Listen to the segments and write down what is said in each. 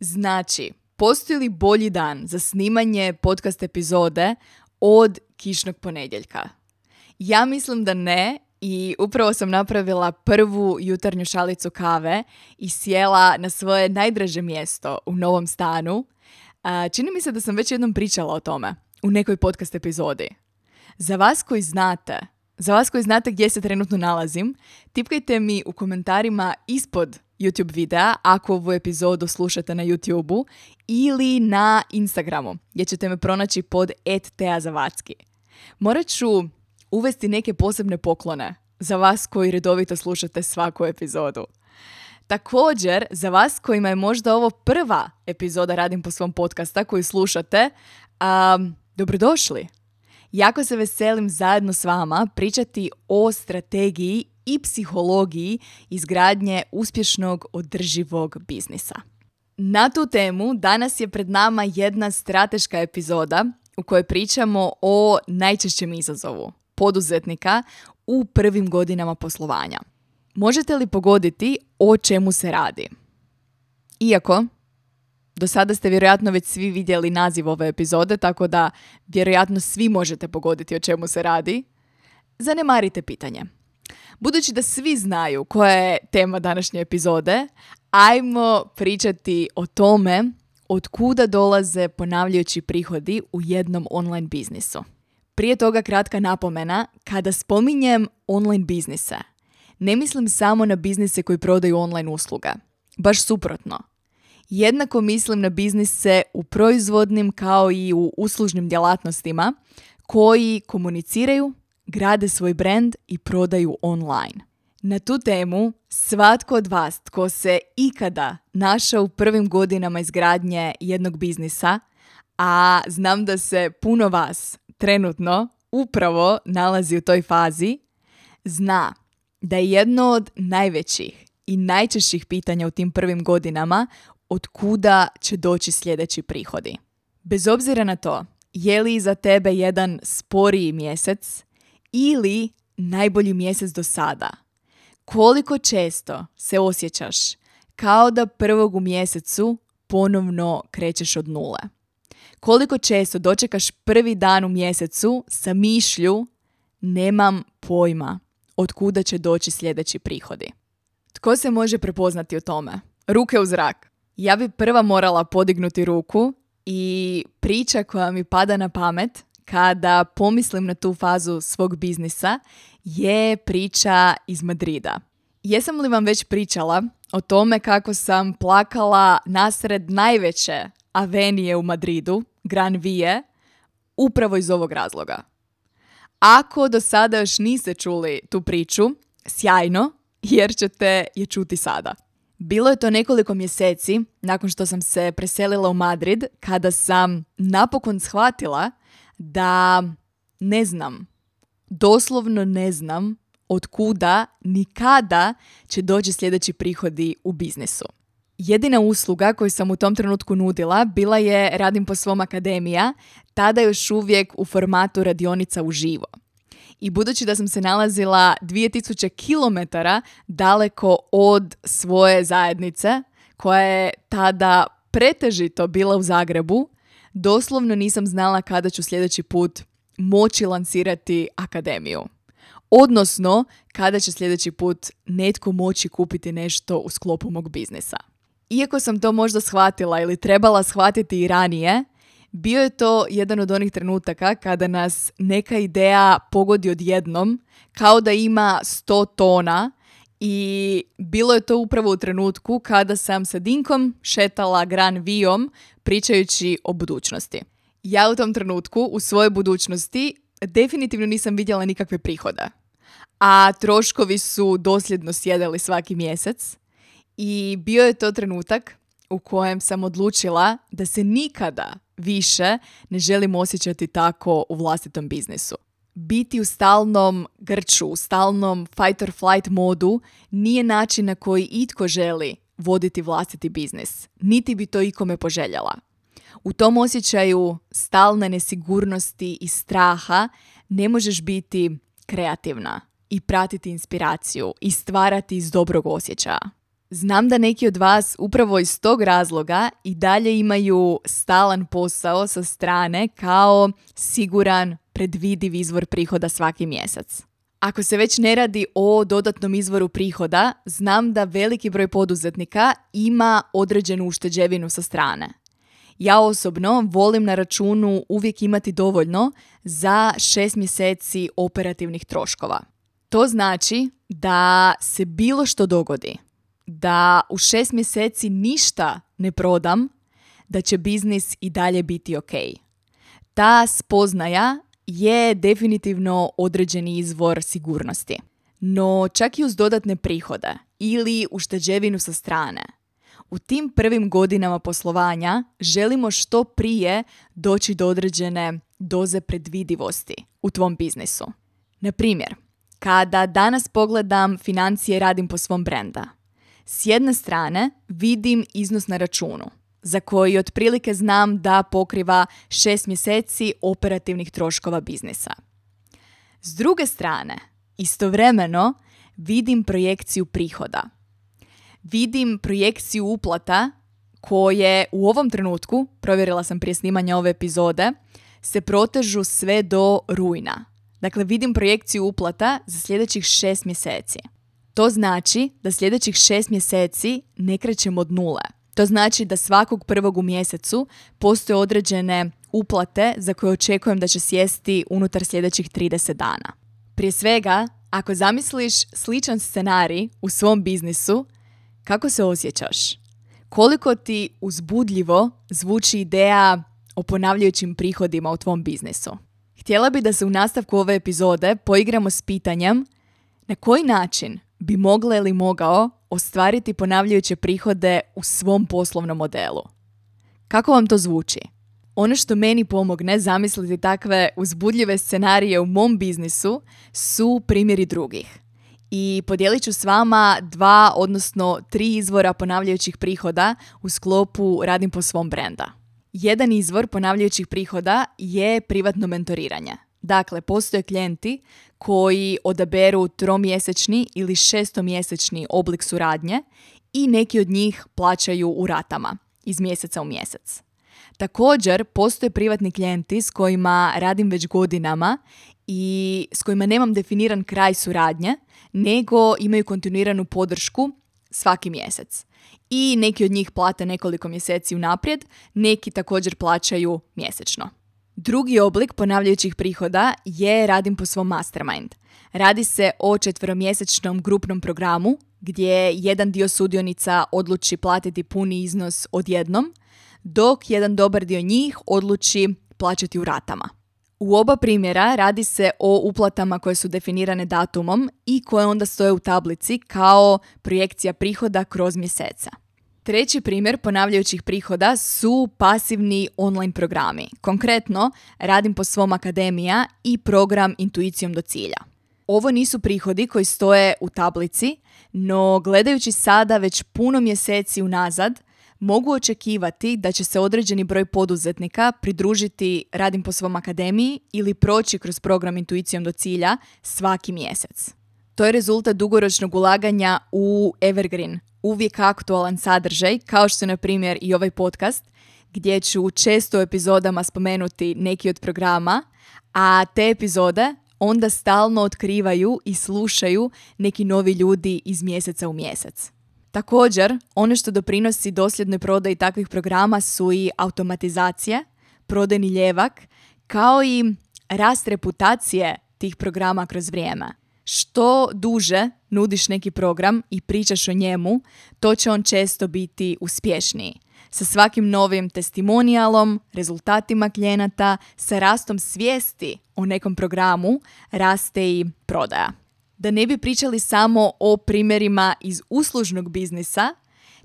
Znači, postoji li bolji dan za snimanje podcast epizode od kišnog ponedjeljka? Ja mislim da ne i upravo sam napravila prvu jutarnju šalicu kave i sjela na svoje najdraže mjesto u novom stanu. Čini mi se da sam već jednom pričala o tome u nekoj podcast epizodi. Za vas koji znate, za vas koji znate gdje se trenutno nalazim, tipkajte mi u komentarima ispod YouTube videa ako ovu epizodu slušate na YouTubeu ili na Instagramu gdje ćete me pronaći pod @teazavatski. Morat ću uvesti neke posebne poklone za vas koji redovito slušate svaku epizodu. Također, za vas kojima je možda ovo prva epizoda Radim po svom podcasta koju slušate, um, dobrodošli. Jako se veselim zajedno s vama pričati o strategiji i psihologiji izgradnje uspješnog održivog biznisa. Na tu temu danas je pred nama jedna strateška epizoda u kojoj pričamo o najčešćem izazovu poduzetnika u prvim godinama poslovanja. Možete li pogoditi o čemu se radi? Iako, do sada ste vjerojatno već svi vidjeli naziv ove epizode, tako da vjerojatno svi možete pogoditi o čemu se radi. Zanemarite pitanje. Budući da svi znaju koja je tema današnje epizode, ajmo pričati o tome od kuda dolaze ponavljajući prihodi u jednom online biznisu. Prije toga kratka napomena, kada spominjem online biznise, ne mislim samo na biznise koji prodaju online usluga. Baš suprotno. Jednako mislim na biznise u proizvodnim kao i u uslužnim djelatnostima koji komuniciraju, grade svoj brand i prodaju online. Na tu temu svatko od vas tko se ikada našao u prvim godinama izgradnje jednog biznisa, a znam da se puno vas trenutno upravo nalazi u toj fazi, zna da je jedno od najvećih i najčešćih pitanja u tim prvim godinama od kuda će doći sljedeći prihodi. Bez obzira na to, je li za tebe jedan sporiji mjesec ili najbolji mjesec do sada, koliko često se osjećaš kao da prvog u mjesecu ponovno krećeš od nule. Koliko često dočekaš prvi dan u mjesecu sa mišlju nemam pojma od kuda će doći sljedeći prihodi. Tko se može prepoznati u tome? Ruke u zrak. Ja bi prva morala podignuti ruku i priča koja mi pada na pamet kada pomislim na tu fazu svog biznisa je priča iz Madrida. Jesam li vam već pričala o tome kako sam plakala nasred najveće avenije u Madridu, Gran Vie, upravo iz ovog razloga? Ako do sada još niste čuli tu priču, sjajno, jer ćete je čuti sada. Bilo je to nekoliko mjeseci nakon što sam se preselila u Madrid, kada sam napokon shvatila da ne znam, doslovno ne znam od kuda ni kada će doći sljedeći prihodi u biznisu. Jedina usluga koju sam u tom trenutku nudila bila je Radim po svom akademija, tada još uvijek u formatu radionica uživo. I budući da sam se nalazila 2000 km daleko od svoje zajednice, koja je tada pretežito bila u Zagrebu, doslovno nisam znala kada ću sljedeći put moći lansirati akademiju. Odnosno, kada će sljedeći put netko moći kupiti nešto u sklopu mog biznisa. Iako sam to možda shvatila ili trebala shvatiti i ranije, bio je to jedan od onih trenutaka kada nas neka ideja pogodi odjednom, kao da ima 100 tona i bilo je to upravo u trenutku kada sam sa Dinkom šetala Gran Vijom pričajući o budućnosti. Ja u tom trenutku u svojoj budućnosti definitivno nisam vidjela nikakve prihode. A troškovi su dosljedno sjedali svaki mjesec. I bio je to trenutak u kojem sam odlučila da se nikada više ne želim osjećati tako u vlastitom biznisu. Biti u stalnom grču, u stalnom fight or flight modu nije način na koji itko želi voditi vlastiti biznis. Niti bi to ikome poželjela. U tom osjećaju stalne nesigurnosti i straha ne možeš biti kreativna i pratiti inspiraciju i stvarati iz dobrog osjećaja. Znam da neki od vas upravo iz tog razloga i dalje imaju stalan posao sa strane kao siguran, predvidiv izvor prihoda svaki mjesec. Ako se već ne radi o dodatnom izvoru prihoda, znam da veliki broj poduzetnika ima određenu ušteđevinu sa strane. Ja osobno volim na računu uvijek imati dovoljno za šest mjeseci operativnih troškova. To znači da se bilo što dogodi, da u šest mjeseci ništa ne prodam, da će biznis i dalje biti ok. Ta spoznaja je definitivno određeni izvor sigurnosti. No čak i uz dodatne prihode ili ušteđevinu sa strane, u tim prvim godinama poslovanja želimo što prije doći do određene doze predvidivosti u tvom biznisu. Na primjer, kada danas pogledam financije radim po svom brenda, s jedne strane vidim iznos na računu, za koji otprilike znam da pokriva šest mjeseci operativnih troškova biznisa. S druge strane, istovremeno vidim projekciju prihoda. Vidim projekciju uplata koje u ovom trenutku, provjerila sam prije snimanja ove epizode, se protežu sve do rujna. Dakle, vidim projekciju uplata za sljedećih šest mjeseci. To znači da sljedećih šest mjeseci ne krećemo od nule. To znači da svakog prvog u mjesecu postoje određene uplate za koje očekujem da će sjesti unutar sljedećih 30 dana. Prije svega, ako zamisliš sličan scenarij u svom biznisu, kako se osjećaš? Koliko ti uzbudljivo zvuči ideja o ponavljajućim prihodima u tvom biznisu? Htjela bi da se u nastavku ove epizode poigramo s pitanjem na koji način bi mogla ili mogao ostvariti ponavljajuće prihode u svom poslovnom modelu. Kako vam to zvuči? Ono što meni pomogne zamisliti takve uzbudljive scenarije u mom biznisu su primjeri drugih. I podijelit ću s vama dva, odnosno tri izvora ponavljajućih prihoda u sklopu Radim po svom brenda. Jedan izvor ponavljajućih prihoda je privatno mentoriranje. Dakle, postoje klijenti koji odaberu tromjesečni ili šestomjesečni oblik suradnje i neki od njih plaćaju u ratama iz mjeseca u mjesec. Također, postoje privatni klijenti s kojima radim već godinama i s kojima nemam definiran kraj suradnje, nego imaju kontinuiranu podršku svaki mjesec. I neki od njih plate nekoliko mjeseci unaprijed, neki također plaćaju mjesečno. Drugi oblik ponavljajućih prihoda je radim po svom mastermind. Radi se o četveromjesečnom grupnom programu gdje jedan dio sudionica odluči platiti puni iznos odjednom, dok jedan dobar dio njih odluči plaćati u ratama. U oba primjera radi se o uplatama koje su definirane datumom i koje onda stoje u tablici kao projekcija prihoda kroz mjeseca. Treći primjer ponavljajućih prihoda su pasivni online programi. Konkretno, radim po svom akademija i program Intuicijom do cilja. Ovo nisu prihodi koji stoje u tablici, no gledajući sada već puno mjeseci unazad, mogu očekivati da će se određeni broj poduzetnika pridružiti Radim po svom akademiji ili proći kroz program Intuicijom do cilja svaki mjesec. To je rezultat dugoročnog ulaganja u Evergreen, uvijek aktualan sadržaj, kao što je na primjer i ovaj podcast, gdje ću često u epizodama spomenuti neki od programa, a te epizode onda stalno otkrivaju i slušaju neki novi ljudi iz mjeseca u mjesec. Također, ono što doprinosi dosljednoj prodaji takvih programa su i automatizacije, prodajni ljevak, kao i rast reputacije tih programa kroz vrijeme. Što duže nudiš neki program i pričaš o njemu, to će on često biti uspješniji. Sa svakim novim testimonijalom, rezultatima klijenata, sa rastom svijesti o nekom programu, raste i prodaja. Da ne bi pričali samo o primjerima iz uslužnog biznisa,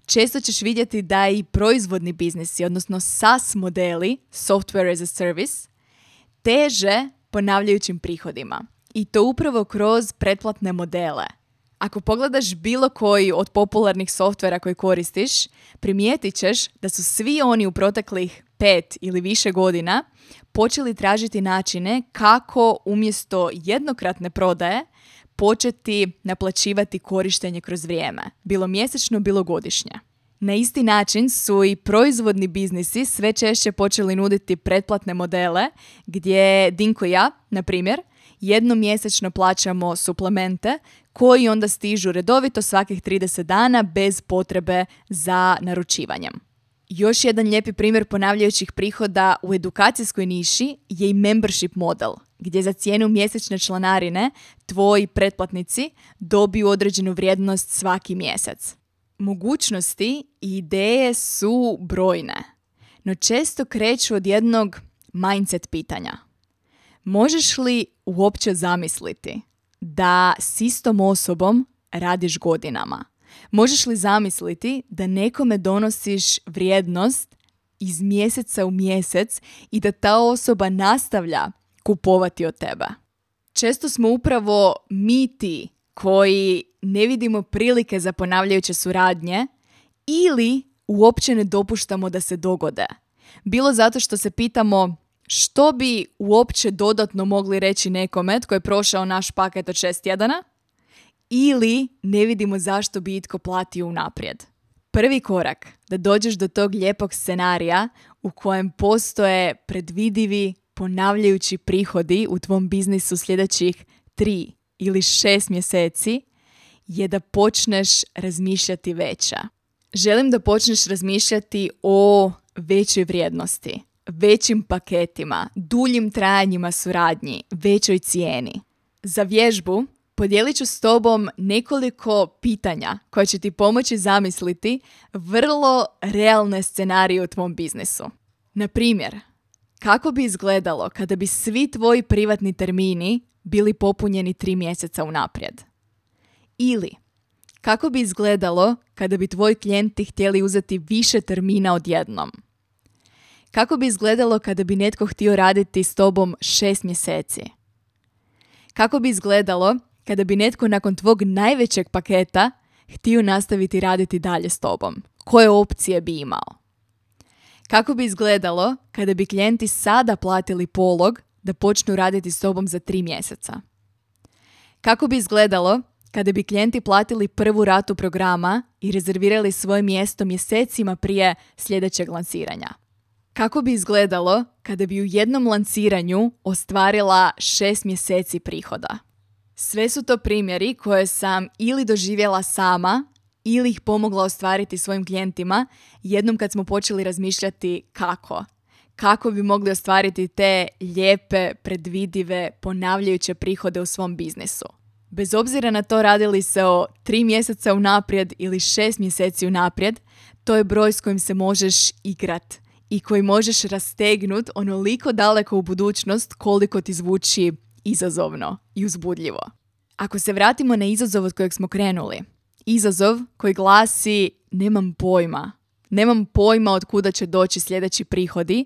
često ćeš vidjeti da i proizvodni biznisi, odnosno SaaS modeli, software as a service, teže ponavljajućim prihodima. I to upravo kroz pretplatne modele. Ako pogledaš bilo koji od popularnih softvera koji koristiš, primijetit ćeš da su svi oni u proteklih pet ili više godina počeli tražiti načine kako umjesto jednokratne prodaje početi naplaćivati korištenje kroz vrijeme, bilo mjesečno, bilo godišnje. Na isti način su i proizvodni biznisi sve češće počeli nuditi pretplatne modele gdje Dinko i ja, na primjer, jednom mjesečno plaćamo suplemente koji onda stižu redovito svakih 30 dana bez potrebe za naručivanjem. Još jedan lijepi primjer ponavljajućih prihoda u edukacijskoj niši je i membership model, gdje za cijenu mjesečne članarine tvoji pretplatnici dobiju određenu vrijednost svaki mjesec. Mogućnosti i ideje su brojne, no često kreću od jednog mindset pitanja. Možeš li uopće zamisliti da s istom osobom radiš godinama? Možeš li zamisliti da nekome donosiš vrijednost iz mjeseca u mjesec i da ta osoba nastavlja kupovati od tebe? Često smo upravo mi ti koji ne vidimo prilike za ponavljajuće suradnje ili uopće ne dopuštamo da se dogode. Bilo zato što se pitamo što bi uopće dodatno mogli reći nekome tko je prošao naš paket od šest tjedana ili ne vidimo zašto bi itko platio unaprijed. Prvi korak da dođeš do tog lijepog scenarija u kojem postoje predvidivi ponavljajući prihodi u tvom biznisu sljedećih tri ili šest mjeseci je da počneš razmišljati veća. Želim da počneš razmišljati o većoj vrijednosti, većim paketima, duljim trajanjima suradnji, većoj cijeni. Za vježbu podijelit ću s tobom nekoliko pitanja koje će ti pomoći zamisliti vrlo realne scenarije u tvom biznisu. Na primjer, kako bi izgledalo kada bi svi tvoji privatni termini bili popunjeni tri mjeseca unaprijed? Ili, kako bi izgledalo kada bi tvoji klijenti htjeli uzeti više termina odjednom? Kako bi izgledalo kada bi netko htio raditi s tobom šest mjeseci? Kako bi izgledalo kada bi netko nakon tvog najvećeg paketa htio nastaviti raditi dalje s tobom? Koje opcije bi imao? Kako bi izgledalo kada bi klijenti sada platili polog da počnu raditi s tobom za tri mjeseca? Kako bi izgledalo kada bi klijenti platili prvu ratu programa i rezervirali svoje mjesto mjesecima prije sljedećeg lansiranja? Kako bi izgledalo kada bi u jednom lanciranju ostvarila šest mjeseci prihoda? Sve su to primjeri koje sam ili doživjela sama ili ih pomogla ostvariti svojim klijentima jednom kad smo počeli razmišljati kako. Kako bi mogli ostvariti te lijepe, predvidive, ponavljajuće prihode u svom biznisu. Bez obzira na to radili se o tri mjeseca unaprijed ili šest mjeseci unaprijed, to je broj s kojim se možeš igrat i koji možeš rastegnut onoliko daleko u budućnost koliko ti zvuči izazovno i uzbudljivo. Ako se vratimo na izazov od kojeg smo krenuli, izazov koji glasi nemam pojma, nemam pojma od kuda će doći sljedeći prihodi,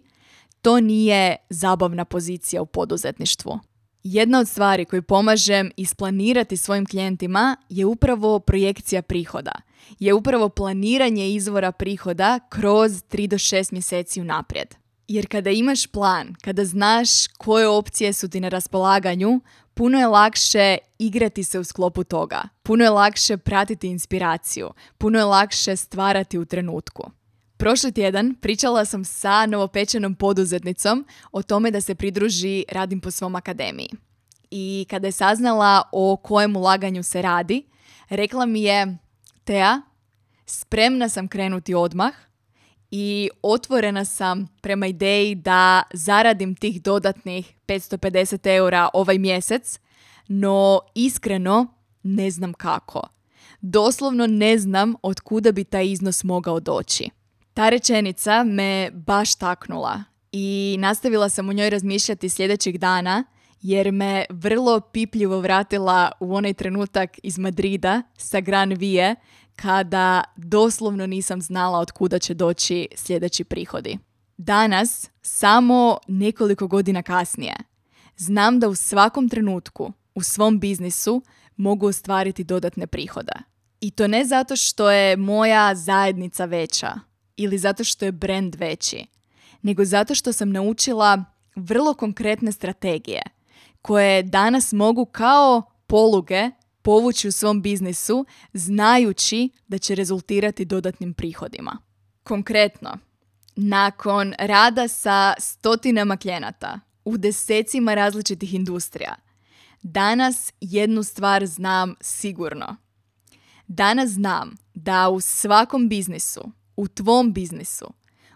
to nije zabavna pozicija u poduzetništvu. Jedna od stvari koju pomažem isplanirati svojim klijentima je upravo projekcija prihoda. Je upravo planiranje izvora prihoda kroz 3 do 6 mjeseci unaprijed. Jer kada imaš plan, kada znaš koje opcije su ti na raspolaganju, puno je lakše igrati se u sklopu toga. Puno je lakše pratiti inspiraciju. Puno je lakše stvarati u trenutku. Prošli tjedan pričala sam sa novopečenom poduzetnicom o tome da se pridruži Radim po svom akademiji. I kada je saznala o kojem ulaganju se radi, rekla mi je Tea, spremna sam krenuti odmah i otvorena sam prema ideji da zaradim tih dodatnih 550 eura ovaj mjesec, no iskreno ne znam kako. Doslovno ne znam od kuda bi taj iznos mogao doći. Ta rečenica me baš taknula i nastavila sam u njoj razmišljati sljedećeg dana jer me vrlo pipljivo vratila u onaj trenutak iz Madrida sa Gran Vie kada doslovno nisam znala od kuda će doći sljedeći prihodi. Danas, samo nekoliko godina kasnije, znam da u svakom trenutku u svom biznisu mogu ostvariti dodatne prihode. I to ne zato što je moja zajednica veća ili zato što je brand veći, nego zato što sam naučila vrlo konkretne strategije koje danas mogu kao poluge povući u svom biznisu znajući da će rezultirati dodatnim prihodima. Konkretno, nakon rada sa stotinama klijenata u desecima različitih industrija, danas jednu stvar znam sigurno. Danas znam da u svakom biznisu, u tvom biznisu,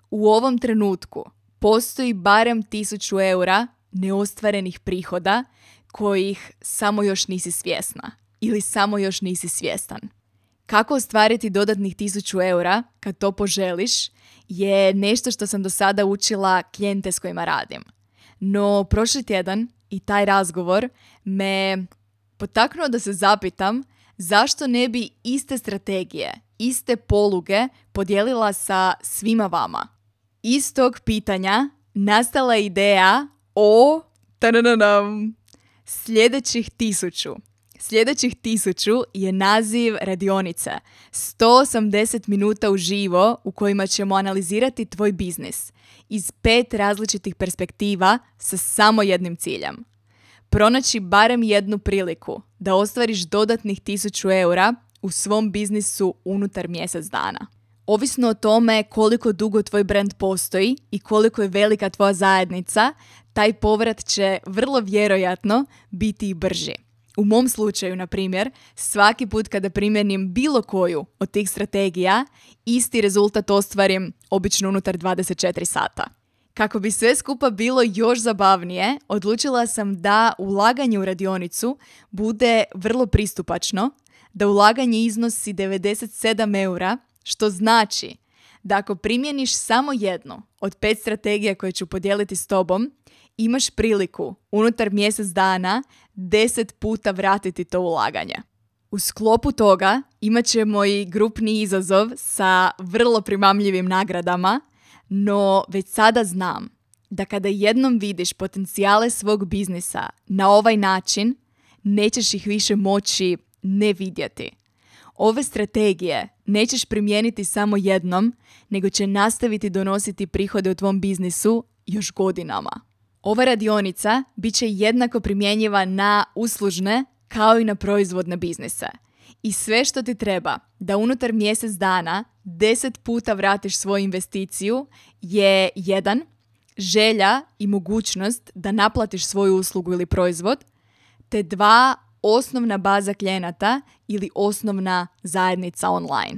u ovom trenutku postoji barem tisuću eura neostvarenih prihoda kojih samo još nisi svjesna ili samo još nisi svjestan. Kako ostvariti dodatnih tisuću eura kad to poželiš je nešto što sam do sada učila klijente s kojima radim. No prošli tjedan i taj razgovor me potaknuo da se zapitam zašto ne bi iste strategije, iste poluge podijelila sa svima vama. Iz tog pitanja nastala ideja o sljedećih tisuću. Sljedećih tisuću je naziv radionice. 180 minuta uživo u kojima ćemo analizirati tvoj biznis iz pet različitih perspektiva sa samo jednim ciljem. Pronaći barem jednu priliku da ostvariš dodatnih tisuću eura u svom biznisu unutar mjesec dana. Ovisno o tome koliko dugo tvoj brand postoji i koliko je velika tvoja zajednica, taj povrat će vrlo vjerojatno biti i brži. U mom slučaju, na primjer, svaki put kada primjenim bilo koju od tih strategija, isti rezultat ostvarim obično unutar 24 sata. Kako bi sve skupa bilo još zabavnije, odlučila sam da ulaganje u radionicu bude vrlo pristupačno, da ulaganje iznosi 97 eura, što znači da ako primjeniš samo jednu od pet strategija koje ću podijeliti s tobom, imaš priliku unutar mjesec dana deset puta vratiti to ulaganje. U sklopu toga imat ćemo i grupni izazov sa vrlo primamljivim nagradama, no već sada znam da kada jednom vidiš potencijale svog biznisa na ovaj način, nećeš ih više moći ne vidjeti. Ove strategije nećeš primijeniti samo jednom, nego će nastaviti donositi prihode u tvom biznisu još godinama. Ova radionica bit će jednako primjenjiva na uslužne kao i na proizvodne biznise. I sve što ti treba da unutar mjesec dana deset puta vratiš svoju investiciju je jedan, želja i mogućnost da naplatiš svoju uslugu ili proizvod, te dva, osnovna baza klijenata ili osnovna zajednica online.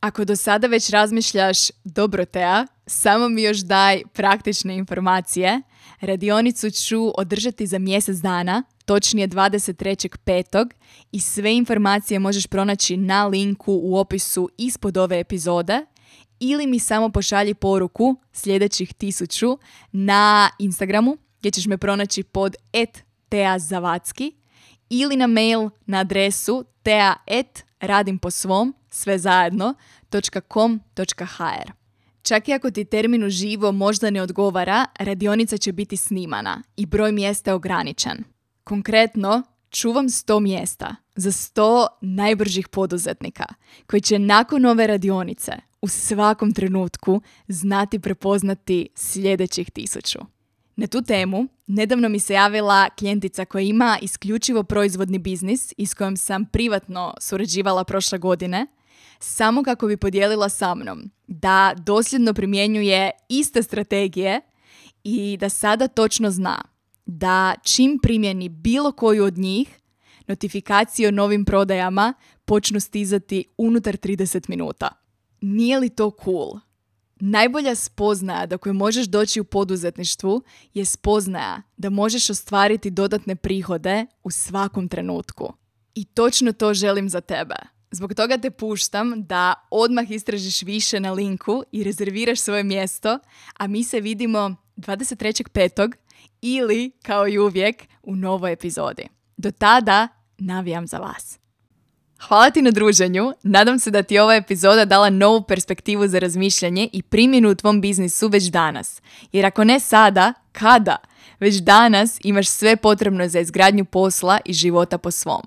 Ako do sada već razmišljaš, dobro Tea, samo mi još daj praktične informacije. Radionicu ću održati za mjesec dana, točnije 23.5. i sve informacije možeš pronaći na linku u opisu ispod ove epizode ili mi samo pošalji poruku sljedećih tisuću na Instagramu gdje ćeš me pronaći pod @teazavatski ili na mail na adresu tea@radimposvom sve zajedno. Čak i ako ti termin uživo možda ne odgovara, radionica će biti snimana i broj mjesta je ograničen. Konkretno, čuvam 100 mjesta za 100 najbržih poduzetnika koji će nakon ove radionice u svakom trenutku znati prepoznati sljedećih tisuću. Na tu temu nedavno mi se javila klijentica koja ima isključivo proizvodni biznis i s kojom sam privatno surađivala prošle godine, samo kako bi podijelila sa mnom da dosljedno primjenjuje iste strategije i da sada točno zna da čim primjeni bilo koju od njih, notifikacije o novim prodajama počnu stizati unutar 30 minuta. Nije li to cool? Najbolja spoznaja do koje možeš doći u poduzetništvu je spoznaja da možeš ostvariti dodatne prihode u svakom trenutku. I točno to želim za tebe. Zbog toga te puštam da odmah istražiš više na linku i rezerviraš svoje mjesto, a mi se vidimo 23.5. ili, kao i uvijek, u novoj epizodi. Do tada, navijam za vas. Hvala ti na druženju, nadam se da ti ova epizoda dala novu perspektivu za razmišljanje i primjenu u tvom biznisu već danas. Jer ako ne sada, kada? Već danas imaš sve potrebno za izgradnju posla i života po svom.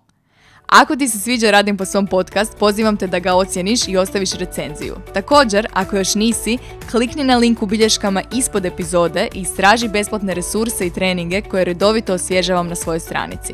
Ako ti se sviđa Radim po svom podcast, pozivam te da ga ocjeniš i ostaviš recenziju. Također, ako još nisi, klikni na link u bilješkama ispod epizode i istraži besplatne resurse i treninge koje redovito osvježavam na svojoj stranici.